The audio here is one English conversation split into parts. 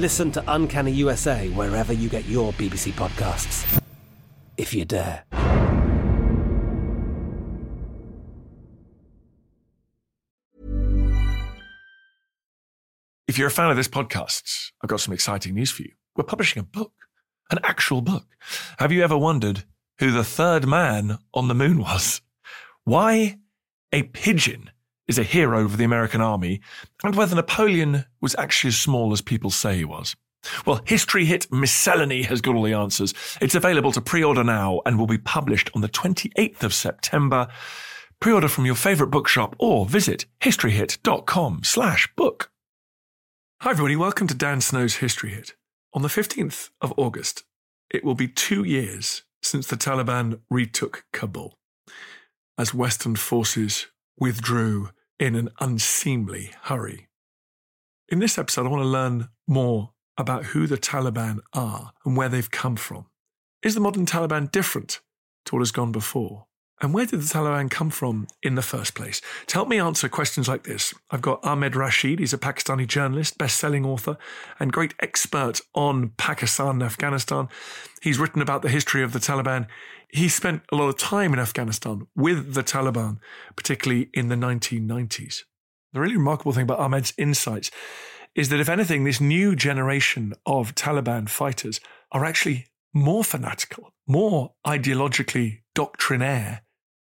Listen to Uncanny USA wherever you get your BBC podcasts, if you dare. If you're a fan of this podcast, I've got some exciting news for you. We're publishing a book, an actual book. Have you ever wondered who the third man on the moon was? Why a pigeon is a hero of the American army, and whether Napoleon was actually as small as people say he was. Well, history hit Miscellany has got all the answers. It's available to pre-order now and will be published on the 28th of September. Pre-order from your favorite bookshop or visit historyhit.com slash book. Hi everybody, welcome to Dan Snow's History Hit. On the 15th of August, it will be two years since the Taliban retook Kabul as Western forces withdrew in an unseemly hurry. In this episode, I want to learn more about who the Taliban are and where they've come from. Is the modern Taliban different to what has gone before? And where did the Taliban come from in the first place? To help me answer questions like this, I've got Ahmed Rashid. He's a Pakistani journalist, best-selling author, and great expert on Pakistan and Afghanistan. He's written about the history of the Taliban. He spent a lot of time in Afghanistan with the Taliban, particularly in the 1990s. The really remarkable thing about Ahmed's insights is that, if anything, this new generation of Taliban fighters are actually more fanatical, more ideologically doctrinaire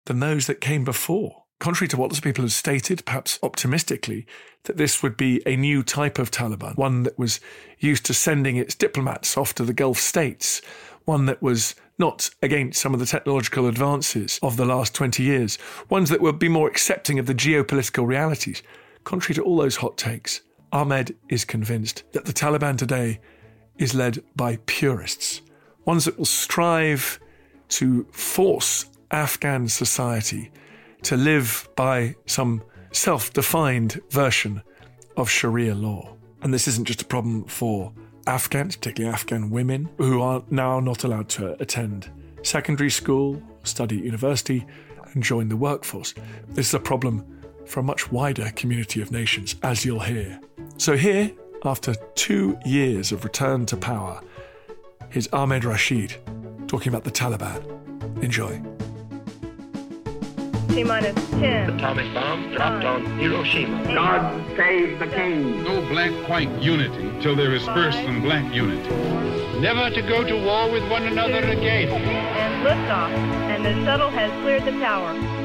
than those that came before. Contrary to what lots of people have stated, perhaps optimistically, that this would be a new type of Taliban, one that was used to sending its diplomats off to the Gulf states, one that was not against some of the technological advances of the last 20 years, ones that would be more accepting of the geopolitical realities. Contrary to all those hot takes, Ahmed is convinced that the Taliban today is led by purists, ones that will strive to force Afghan society to live by some self defined version of Sharia law. And this isn't just a problem for Afghans, particularly Afghan women, who are now not allowed to attend secondary school, study at university, and join the workforce. This is a problem for a much wider community of nations, as you'll hear. So, here, after two years of return to power, is Ahmed Rashid talking about the Taliban. Enjoy. T minus 10. Atomic bomb dropped on Hiroshima. God save the king. No black-white unity till there is first some black unity. Never to go to war with one another again. And liftoff, and the shuttle has cleared the tower.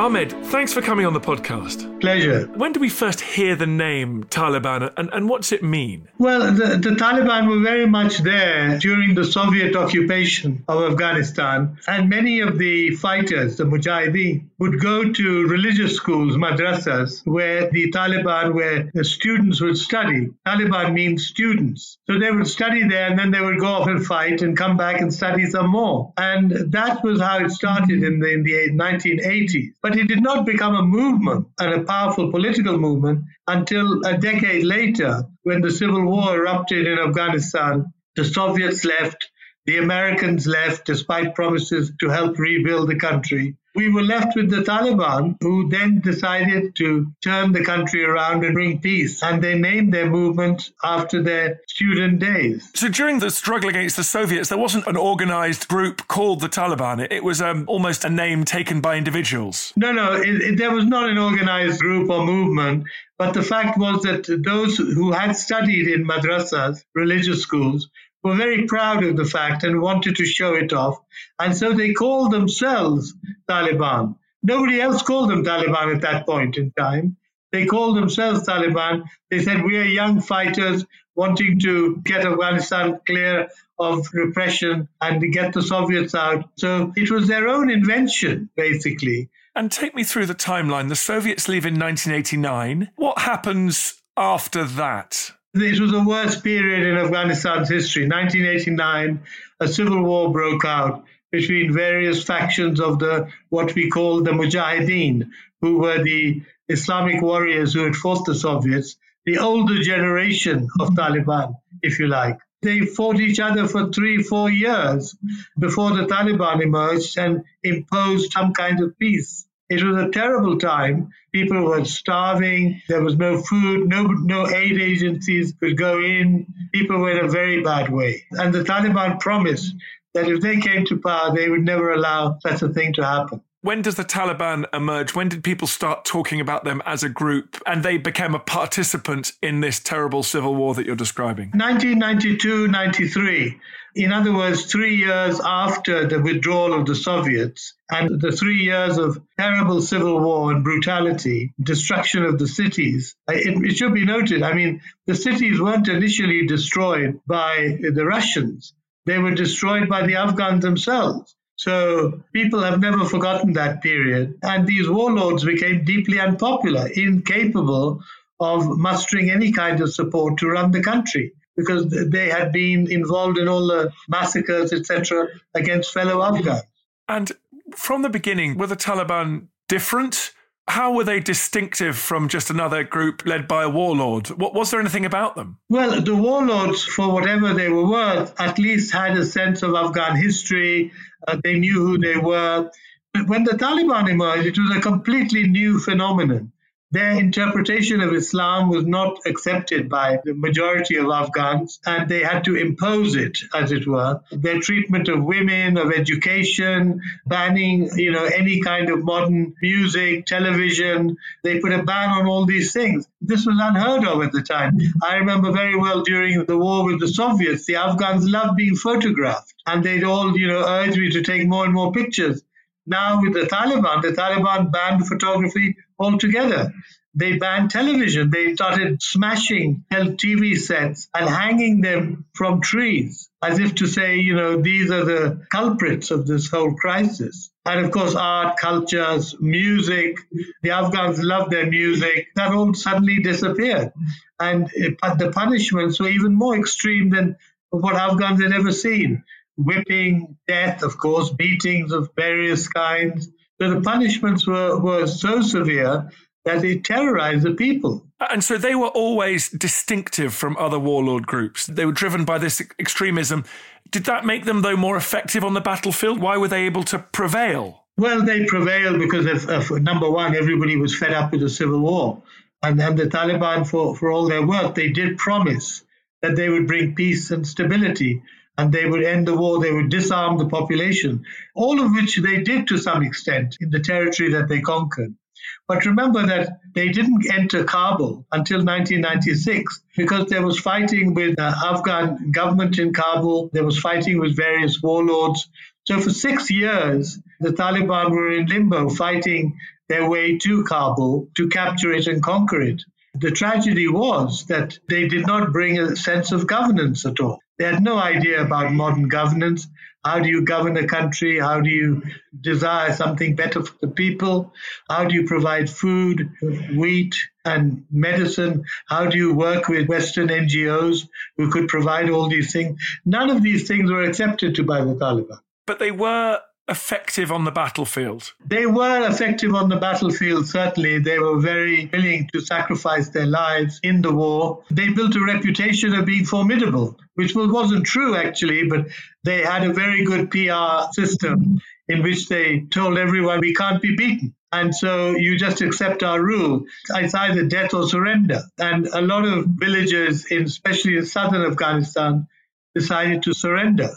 Ahmed, thanks for coming on the podcast. Pleasure. When do we first hear the name Taliban and, and what's it mean? Well, the, the Taliban were very much there during the Soviet occupation of Afghanistan, and many of the fighters, the Mujahideen, would go to religious schools, madrasas, where the Taliban, where the students would study. Taliban means students. So they would study there and then they would go off and fight and come back and study some more. And that was how it started in the, in the 1980s. But it did not become a movement and a powerful political movement until a decade later when the civil war erupted in Afghanistan. The Soviets left, the Americans left despite promises to help rebuild the country. We were left with the Taliban, who then decided to turn the country around and bring peace. And they named their movement after their student days. So during the struggle against the Soviets, there wasn't an organized group called the Taliban. It was um, almost a name taken by individuals. No, no, it, it, there was not an organized group or movement. But the fact was that those who had studied in madrasas, religious schools, were very proud of the fact and wanted to show it off. And so they called themselves Taliban. Nobody else called them Taliban at that point in time. They called themselves Taliban. They said, We are young fighters wanting to get Afghanistan clear of repression and get the Soviets out. So it was their own invention, basically. And take me through the timeline. The Soviets leave in 1989. What happens after that? It was the worst period in Afghanistan's history. 1989, a civil war broke out between various factions of the what we call the Mujahideen, who were the Islamic warriors who had fought the Soviets, the older generation of Taliban, if you like. They fought each other for three, four years before the Taliban emerged and imposed some kind of peace. It was a terrible time. People were starving. There was no food. No, no aid agencies could go in. People were in a very bad way. And the Taliban promised that if they came to power, they would never allow such a thing to happen. When does the Taliban emerge? When did people start talking about them as a group and they became a participant in this terrible civil war that you're describing? 1992 93. In other words, three years after the withdrawal of the Soviets and the three years of terrible civil war and brutality, destruction of the cities, it, it should be noted. I mean, the cities weren't initially destroyed by the Russians, they were destroyed by the Afghans themselves. So people have never forgotten that period. And these warlords became deeply unpopular, incapable of mustering any kind of support to run the country because they had been involved in all the massacres, etc., against fellow Afghans. And from the beginning, were the Taliban different? How were they distinctive from just another group led by a warlord? What was there anything about them? Well, the warlords, for whatever they were worth, at least had a sense of Afghan history uh, they knew who they were. When the Taliban emerged, it was a completely new phenomenon. Their interpretation of Islam was not accepted by the majority of Afghans, and they had to impose it, as it were. Their treatment of women, of education, banning, you know, any kind of modern music, television. They put a ban on all these things. This was unheard of at the time. I remember very well during the war with the Soviets, the Afghans loved being photographed, and they'd all, you know, urge me to take more and more pictures. Now, with the Taliban, the Taliban banned photography altogether. They banned television. They started smashing TV sets and hanging them from trees, as if to say, you know, these are the culprits of this whole crisis. And of course, art, cultures, music. The Afghans love their music. That all suddenly disappeared. And the punishments were even more extreme than what Afghans had ever seen whipping, death, of course, beatings of various kinds. So the punishments were, were so severe that it terrorized the people. And so they were always distinctive from other warlord groups. They were driven by this extremism. Did that make them, though, more effective on the battlefield? Why were they able to prevail? Well, they prevailed because, of, of number one, everybody was fed up with the civil war. And then the Taliban, for, for all their work, they did promise that they would bring peace and stability and they would end the war, they would disarm the population, all of which they did to some extent in the territory that they conquered. But remember that they didn't enter Kabul until 1996 because there was fighting with the Afghan government in Kabul, there was fighting with various warlords. So for six years, the Taliban were in limbo fighting their way to Kabul to capture it and conquer it. The tragedy was that they did not bring a sense of governance at all. They had no idea about modern governance. How do you govern a country? How do you desire something better for the people? How do you provide food, wheat, and medicine? How do you work with Western NGOs who could provide all these things? None of these things were accepted to by the Taliban. But they were effective on the battlefield? They were effective on the battlefield, certainly. They were very willing to sacrifice their lives in the war. They built a reputation of being formidable, which wasn't true actually, but they had a very good PR system in which they told everyone we can't be beaten. And so you just accept our rule. It's either death or surrender. And a lot of villagers, in, especially in southern Afghanistan, decided to surrender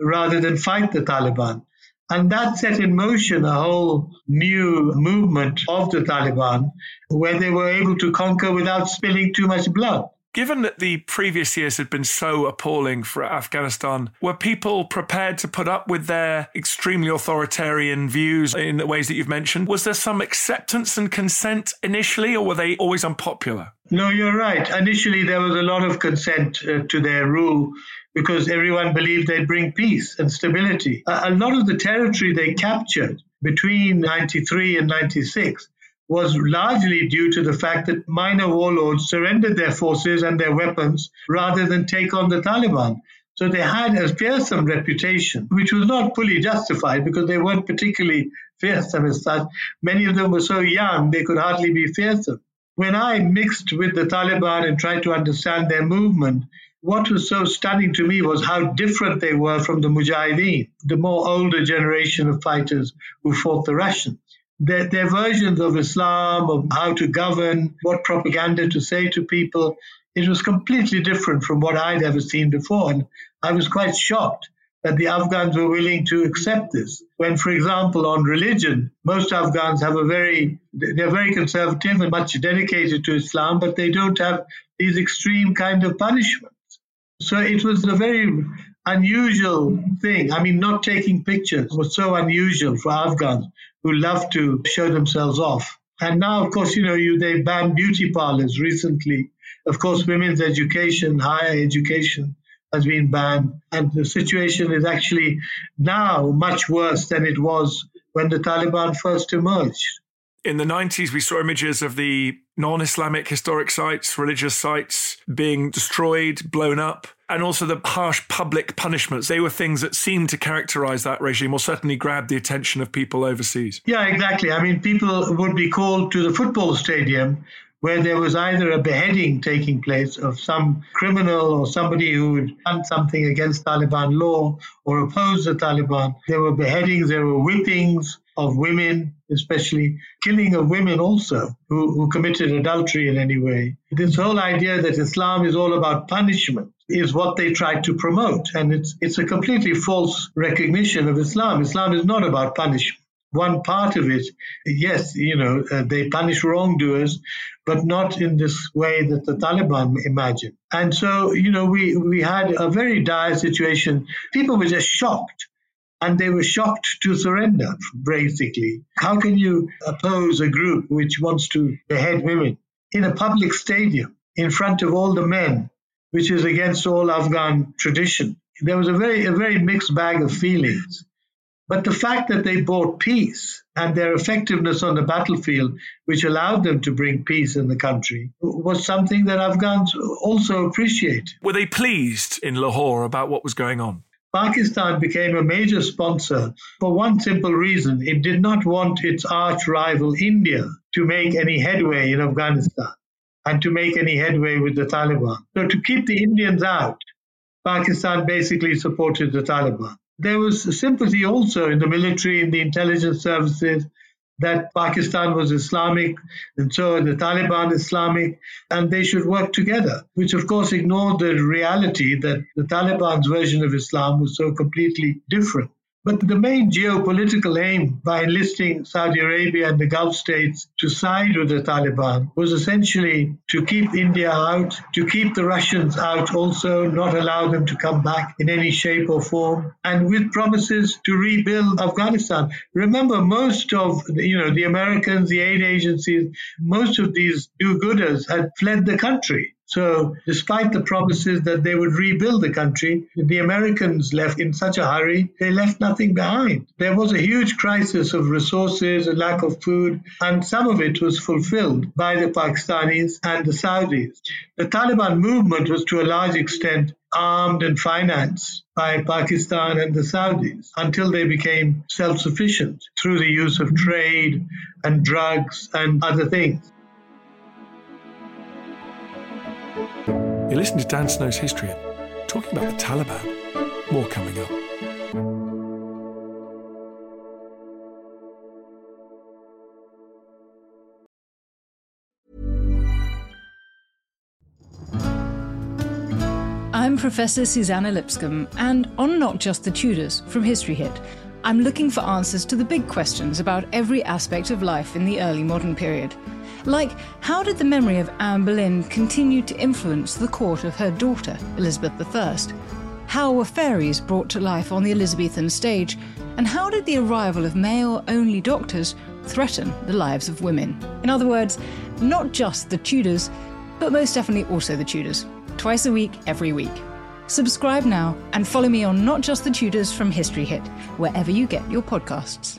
rather than fight the Taliban. And that set in motion a whole new movement of the Taliban where they were able to conquer without spilling too much blood. Given that the previous years had been so appalling for Afghanistan, were people prepared to put up with their extremely authoritarian views in the ways that you've mentioned? Was there some acceptance and consent initially, or were they always unpopular? No, you're right. Initially, there was a lot of consent uh, to their rule because everyone believed they'd bring peace and stability. A, a lot of the territory they captured between 93 and 96 was largely due to the fact that minor warlords surrendered their forces and their weapons rather than take on the Taliban. So they had a fearsome reputation, which was not fully justified because they weren't particularly fearsome as such. Many of them were so young they could hardly be fearsome. When I mixed with the Taliban and tried to understand their movement, what was so stunning to me was how different they were from the Mujahideen, the more older generation of fighters who fought the Russians their, their versions of Islam, of how to govern, what propaganda to say to people, it was completely different from what I'd ever seen before. And I was quite shocked that the Afghans were willing to accept this. When, for example, on religion, most Afghans have a very, they're very conservative and much dedicated to Islam, but they don't have these extreme kind of punishments. So it was a very unusual thing. I mean, not taking pictures was so unusual for Afghans who love to show themselves off. And now, of course, you know, you, they banned beauty parlors recently. Of course, women's education, higher education has been banned. And the situation is actually now much worse than it was when the Taliban first emerged. In the 90s, we saw images of the non Islamic historic sites, religious sites being destroyed, blown up, and also the harsh public punishments. They were things that seemed to characterize that regime or certainly grabbed the attention of people overseas. Yeah, exactly. I mean, people would be called to the football stadium where there was either a beheading taking place of some criminal or somebody who had done something against Taliban law or opposed the Taliban. There were beheadings, there were whippings of women, especially killing of women also who, who committed adultery in any way. This whole idea that Islam is all about punishment is what they try to promote. And it's, it's a completely false recognition of Islam. Islam is not about punishment one part of it, yes, you know, uh, they punish wrongdoers, but not in this way that the Taliban imagine. And so, you know, we, we had a very dire situation. People were just shocked. And they were shocked to surrender, basically. How can you oppose a group which wants to behead women in a public stadium in front of all the men, which is against all Afghan tradition? There was a very, a very mixed bag of feelings. But the fact that they brought peace and their effectiveness on the battlefield, which allowed them to bring peace in the country, was something that Afghans also appreciate. Were they pleased in Lahore about what was going on? Pakistan became a major sponsor for one simple reason it did not want its arch rival India to make any headway in Afghanistan and to make any headway with the Taliban. So, to keep the Indians out, Pakistan basically supported the Taliban. There was sympathy also in the military, in the intelligence services, that Pakistan was Islamic and so the Taliban Islamic, and they should work together, which of course ignored the reality that the Taliban's version of Islam was so completely different. But the main geopolitical aim by enlisting Saudi Arabia and the Gulf states to side with the Taliban was essentially to keep India out, to keep the Russians out also, not allow them to come back in any shape or form, and with promises to rebuild Afghanistan. Remember, most of you know the Americans, the aid agencies, most of these do-gooders had fled the country. So, despite the promises that they would rebuild the country, the Americans left in such a hurry, they left nothing behind. There was a huge crisis of resources, a lack of food, and some of it was fulfilled by the Pakistanis and the Saudis. The Taliban movement was to a large extent armed and financed by Pakistan and the Saudis until they became self sufficient through the use of trade and drugs and other things. You listen to Dan Snow's History, talking about the Taliban. More coming up. I'm Professor Suzannah Lipscomb, and on Not Just the Tudors from History Hit, I'm looking for answers to the big questions about every aspect of life in the early modern period Like, how did the memory of Anne Boleyn continue to influence the court of her daughter, Elizabeth I? How were fairies brought to life on the Elizabethan stage? And how did the arrival of male only doctors threaten the lives of women? In other words, not just the Tudors, but most definitely also the Tudors. Twice a week, every week. Subscribe now and follow me on Not Just the Tudors from History Hit, wherever you get your podcasts.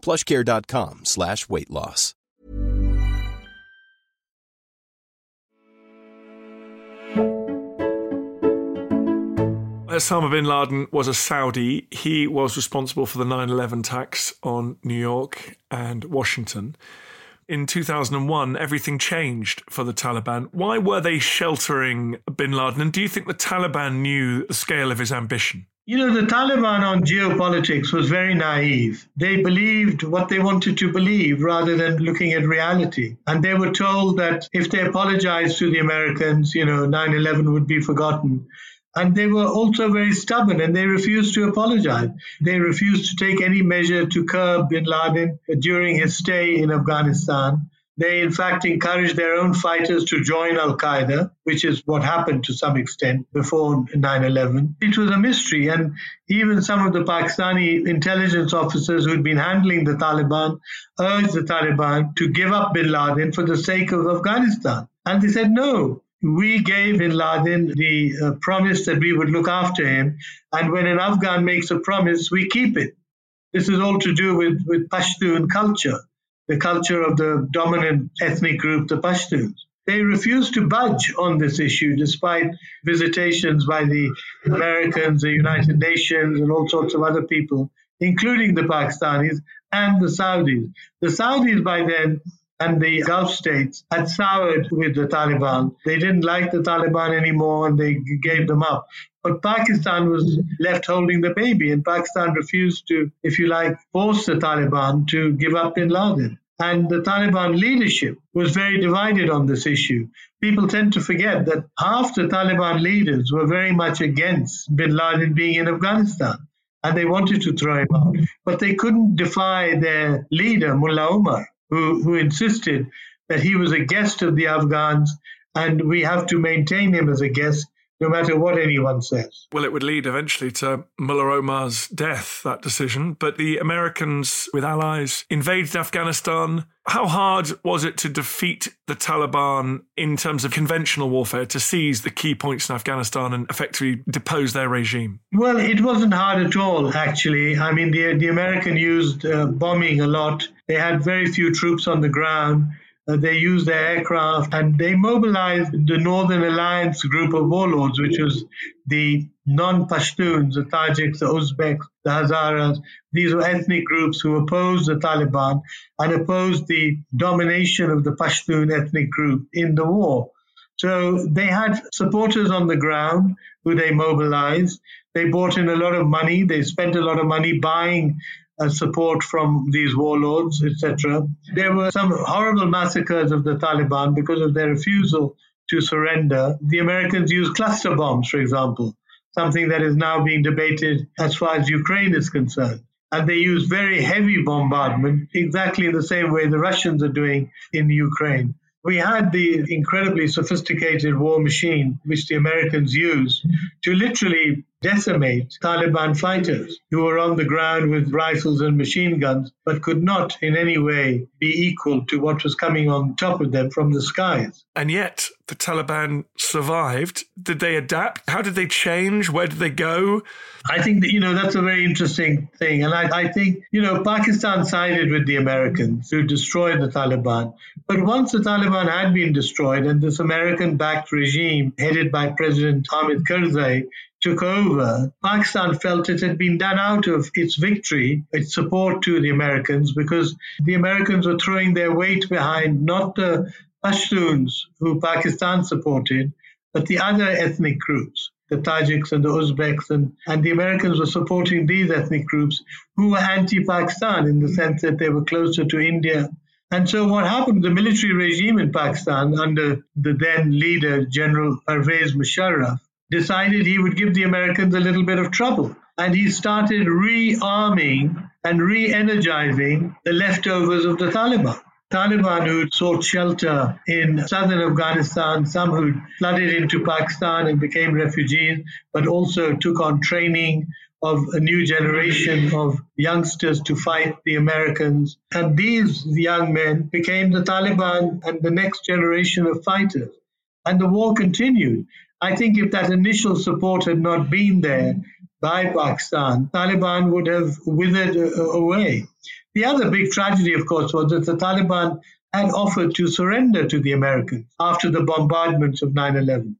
plushcare.com slash weight loss. Osama bin Laden was a Saudi. He was responsible for the 9 11 attacks on New York and Washington. In 2001, everything changed for the Taliban. Why were they sheltering bin Laden? And do you think the Taliban knew the scale of his ambition? You know, the Taliban on geopolitics was very naive. They believed what they wanted to believe rather than looking at reality. And they were told that if they apologized to the Americans, you know, 9 11 would be forgotten. And they were also very stubborn and they refused to apologize. They refused to take any measure to curb bin Laden during his stay in Afghanistan. They, in fact, encouraged their own fighters to join Al Qaeda, which is what happened to some extent before 9 11. It was a mystery, and even some of the Pakistani intelligence officers who'd been handling the Taliban urged the Taliban to give up bin Laden for the sake of Afghanistan. And they said, no, we gave bin Laden the uh, promise that we would look after him. And when an Afghan makes a promise, we keep it. This is all to do with, with Pashtun culture, the culture of the dominant ethnic group, the Pashtuns. They refused to budge on this issue despite visitations by the Americans, the United Nations, and all sorts of other people, including the Pakistanis and the Saudis. The Saudis by then and the Gulf states had soured with the Taliban. They didn't like the Taliban anymore and they gave them up. But Pakistan was left holding the baby, and Pakistan refused to, if you like, force the Taliban to give up bin Laden. And the Taliban leadership was very divided on this issue. People tend to forget that half the Taliban leaders were very much against bin Laden being in Afghanistan and they wanted to throw him out. But they couldn't defy their leader, Mullah Omar, who, who insisted that he was a guest of the Afghans and we have to maintain him as a guest no matter what anyone says. Well, it would lead eventually to Mullah Omar's death, that decision. But the Americans, with allies, invaded Afghanistan. How hard was it to defeat the Taliban in terms of conventional warfare, to seize the key points in Afghanistan and effectively depose their regime? Well, it wasn't hard at all, actually. I mean, the, the American used uh, bombing a lot. They had very few troops on the ground. They used their aircraft and they mobilized the Northern Alliance group of warlords, which was the non Pashtuns, the Tajiks, the Uzbeks, the Hazaras. These were ethnic groups who opposed the Taliban and opposed the domination of the Pashtun ethnic group in the war. So they had supporters on the ground who they mobilized. They brought in a lot of money. They spent a lot of money buying support from these warlords, etc. There were some horrible massacres of the Taliban because of their refusal to surrender. The Americans used cluster bombs, for example, something that is now being debated as far as Ukraine is concerned. And they use very heavy bombardment, exactly the same way the Russians are doing in Ukraine. We had the incredibly sophisticated war machine, which the Americans used to literally decimate Taliban fighters who were on the ground with rifles and machine guns, but could not in any way be equal to what was coming on top of them from the skies. And yet, the Taliban survived. Did they adapt? How did they change? Where did they go? I think that, you know, that's a very interesting thing. And I, I think, you know, Pakistan sided with the Americans who destroyed the Taliban. But once the Taliban had been destroyed and this American backed regime headed by President Hamid Karzai took over, Pakistan felt it had been done out of its victory, its support to the Americans, because the Americans were throwing their weight behind not the Pashtuns who Pakistan supported, but the other ethnic groups, the Tajiks and the Uzbeks, and, and the Americans were supporting these ethnic groups who were anti Pakistan in the sense that they were closer to India. And so, what happened, the military regime in Pakistan under the then leader, General Pervez Musharraf, decided he would give the Americans a little bit of trouble. And he started rearming and re energizing the leftovers of the Taliban. Taliban who sought shelter in southern Afghanistan, some who flooded into Pakistan and became refugees, but also took on training of a new generation of youngsters to fight the Americans. And these young men became the Taliban and the next generation of fighters. And the war continued. I think if that initial support had not been there by Pakistan, Taliban would have withered uh, away. The other big tragedy, of course, was that the Taliban had offered to surrender to the Americans after the bombardments of 9 11.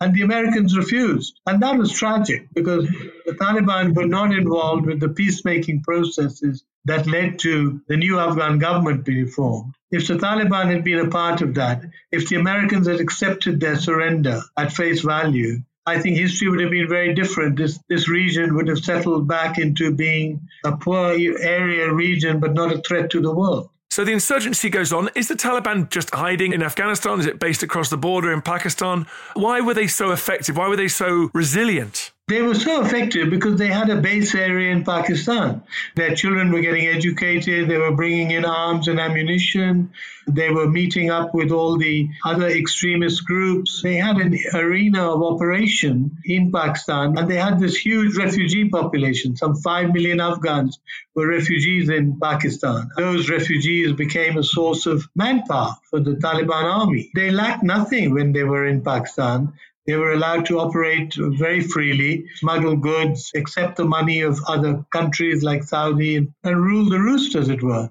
And the Americans refused. And that was tragic because the Taliban were not involved with the peacemaking processes that led to the new Afghan government being formed. If the Taliban had been a part of that, if the Americans had accepted their surrender at face value, I think history would have been very different. This this region would have settled back into being a poor area region, but not a threat to the world. So the insurgency goes on. Is the Taliban just hiding in Afghanistan? Is it based across the border in Pakistan? Why were they so effective? Why were they so resilient? They were so effective because they had a base area in Pakistan. Their children were getting educated, they were bringing in arms and ammunition, they were meeting up with all the other extremist groups. They had an arena of operation in Pakistan, and they had this huge refugee population. Some 5 million Afghans were refugees in Pakistan. Those refugees became a source of manpower for the Taliban army. They lacked nothing when they were in Pakistan. They were allowed to operate very freely, smuggle goods, accept the money of other countries like Saudi, and, rule the roost, as it were.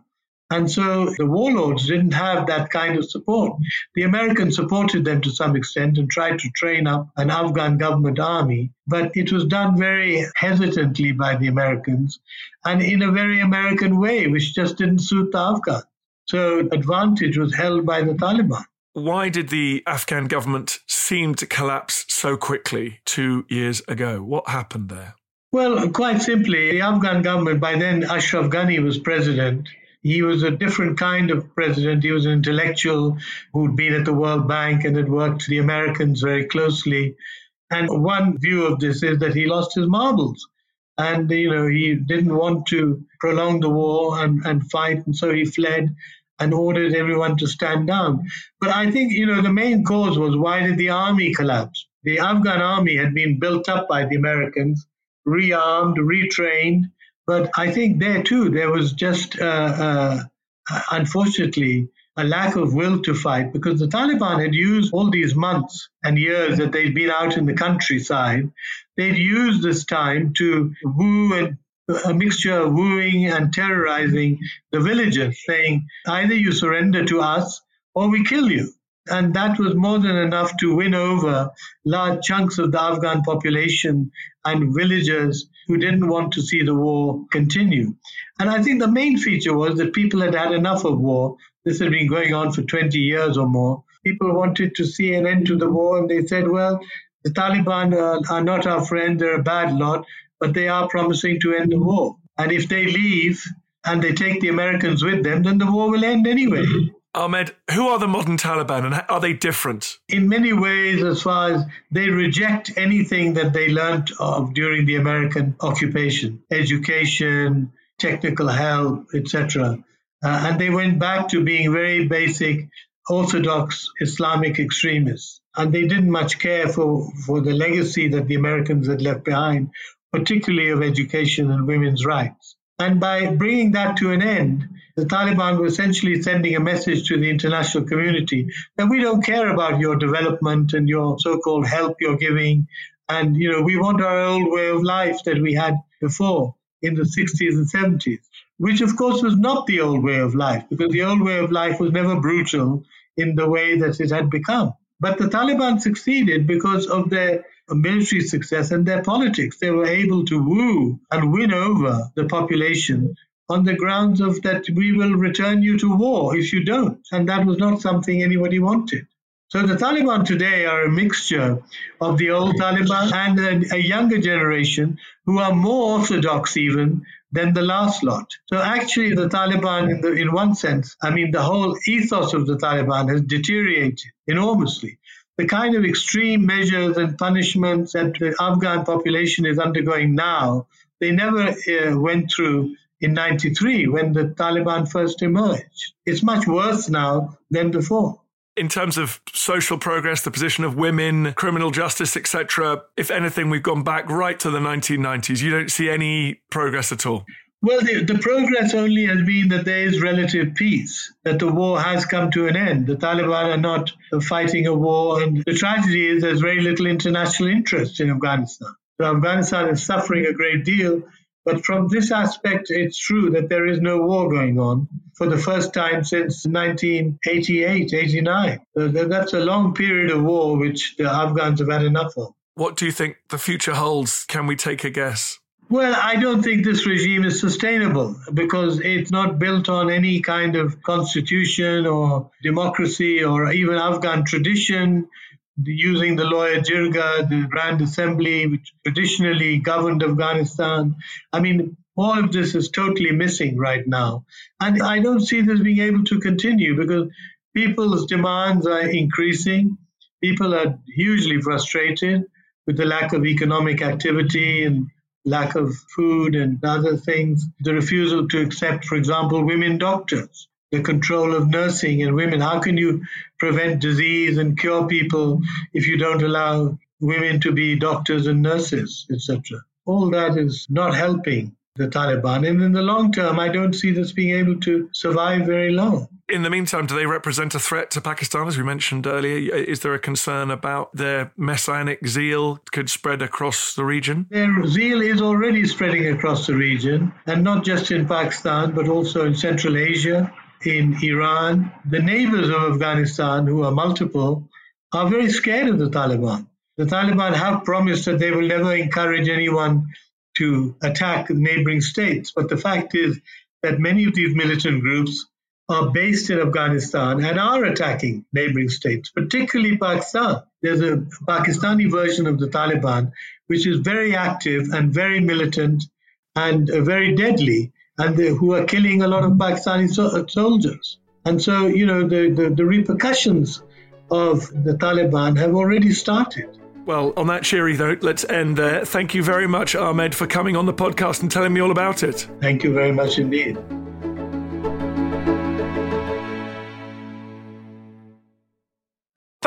And so the warlords didn't have that kind of support. The Americans supported them to some extent and tried to train up an Afghan government army, but it was done very hesitantly by the Americans and in a very American way, which just didn't suit the Afghans. So advantage was held by the Taliban. Why did the Afghan government seem to collapse so quickly two years ago? What happened there? Well, quite simply, the Afghan government, by then Ashraf Ghani was president. He was a different kind of president. He was an intellectual who'd been at the World Bank and had worked the Americans very closely. And one view of this is that he lost his marbles. And, you know, he didn't want to prolong the war and, and fight. And so he fled and ordered everyone to stand down. But I think, you know, the main cause was why did the army collapse? The Afghan army had been built up by the Americans, rearmed, retrained. But I think there too, there was just, uh, uh, unfortunately, a lack of will to fight because the Taliban had used all these months and years that they'd been out in the countryside. They'd used this time to woo and a mixture of wooing and terrorizing the villagers, saying, either you surrender to us or we kill you. And that was more than enough to win over large chunks of the Afghan population and villagers who didn't want to see the war continue. And I think the main feature was that people had had enough of war. This had been going on for 20 years or more. People wanted to see an end to the war, and they said, well, the Taliban are, not our friend, they're a bad lot but they are promising to end the war. And if they leave and they take the Americans with them, then the war will end anyway. Ahmed, who are the modern Taliban and are they different? In many ways, as far as they reject anything that they learnt of during the American occupation education, technical help, etc. Uh, and they went back to being very basic orthodox Islamic extremists. And they didn't much care for, for the legacy that the Americans had left behind, particularly of education and women's rights. And by bringing that to an end, the Taliban were essentially sending a message to the international community that we don't care about your development and your so-called help you're giving. And, you know, we want our old way of life that we had before in the 60s and 70s, which of course was not the old way of life because the old way of life was never brutal in the way that it had become. But the Taliban succeeded because of their military success and their politics. They were able to woo and win over the population on the grounds of that we will return you to war if you don't. And that was not something anybody wanted. So the Taliban today are a mixture of the old Taliban and a, a, younger generation who are more orthodox even than the last lot. So actually the Taliban in, the, in one sense, I mean the whole ethos of the Taliban has deteriorated enormously. The kind of extreme measures and punishments that the Afghan population is undergoing now, they never uh, went through in 93 when the Taliban first emerged. It's much worse now than before. In terms of social progress, the position of women, criminal justice, etc., if anything, we've gone back right to the 1990s. You don't see any progress at all. Well, the, the, progress only has been that there is relative peace, that the war has come to an end. The Taliban are not fighting a war, and the tragedy is there's very little international interest in Afghanistan. So Afghanistan is suffering a great deal but from this aspect, it's true that there is no war going on for the first time since 1988, 89. That's a long period of war which the Afghans have had enough of. What do you think the future holds? Can we take a guess? Well, I don't think this regime is sustainable because it's not built on any kind of constitution or democracy or even Afghan tradition using the Loya Jirga, the Grand Assembly, which traditionally governed Afghanistan. I mean, all of this is totally missing right now. And I don't see this being able to continue because people's demands are increasing. People are hugely frustrated with the lack of economic activity and lack of food and other things. The refusal to accept, for example, women doctors the control of nursing and women. How can you prevent disease and cure people if you don't allow women to be doctors and nurses, etc.? All that is not helping the Taliban. And in the long term, I don't see this being able to survive very long. In the meantime, do they represent a threat to Pakistan, as we mentioned earlier? Is there a concern about their messianic zeal could spread across the region? Their zeal is already spreading across the region, and not just in Pakistan, but also in Central Asia in Iran, the neighbors of Afghanistan, who are multiple, are very scared of the Taliban. The Taliban have promised that they will never encourage anyone to attack neighboring states. But the fact is that many of these militant groups are based in Afghanistan and are attacking neighboring states, particularly Pakistan. There's a Pakistani version of the Taliban which is very active and very militant and uh, very deadly and who are killing a lot of Pakistani so- uh, soldiers. And so, you know, the, the, the repercussions of the Taliban have already started. Well, on that cheery note, let's end there. Thank you very much, Ahmed, for coming on the podcast and telling me all about it. Thank you very much indeed.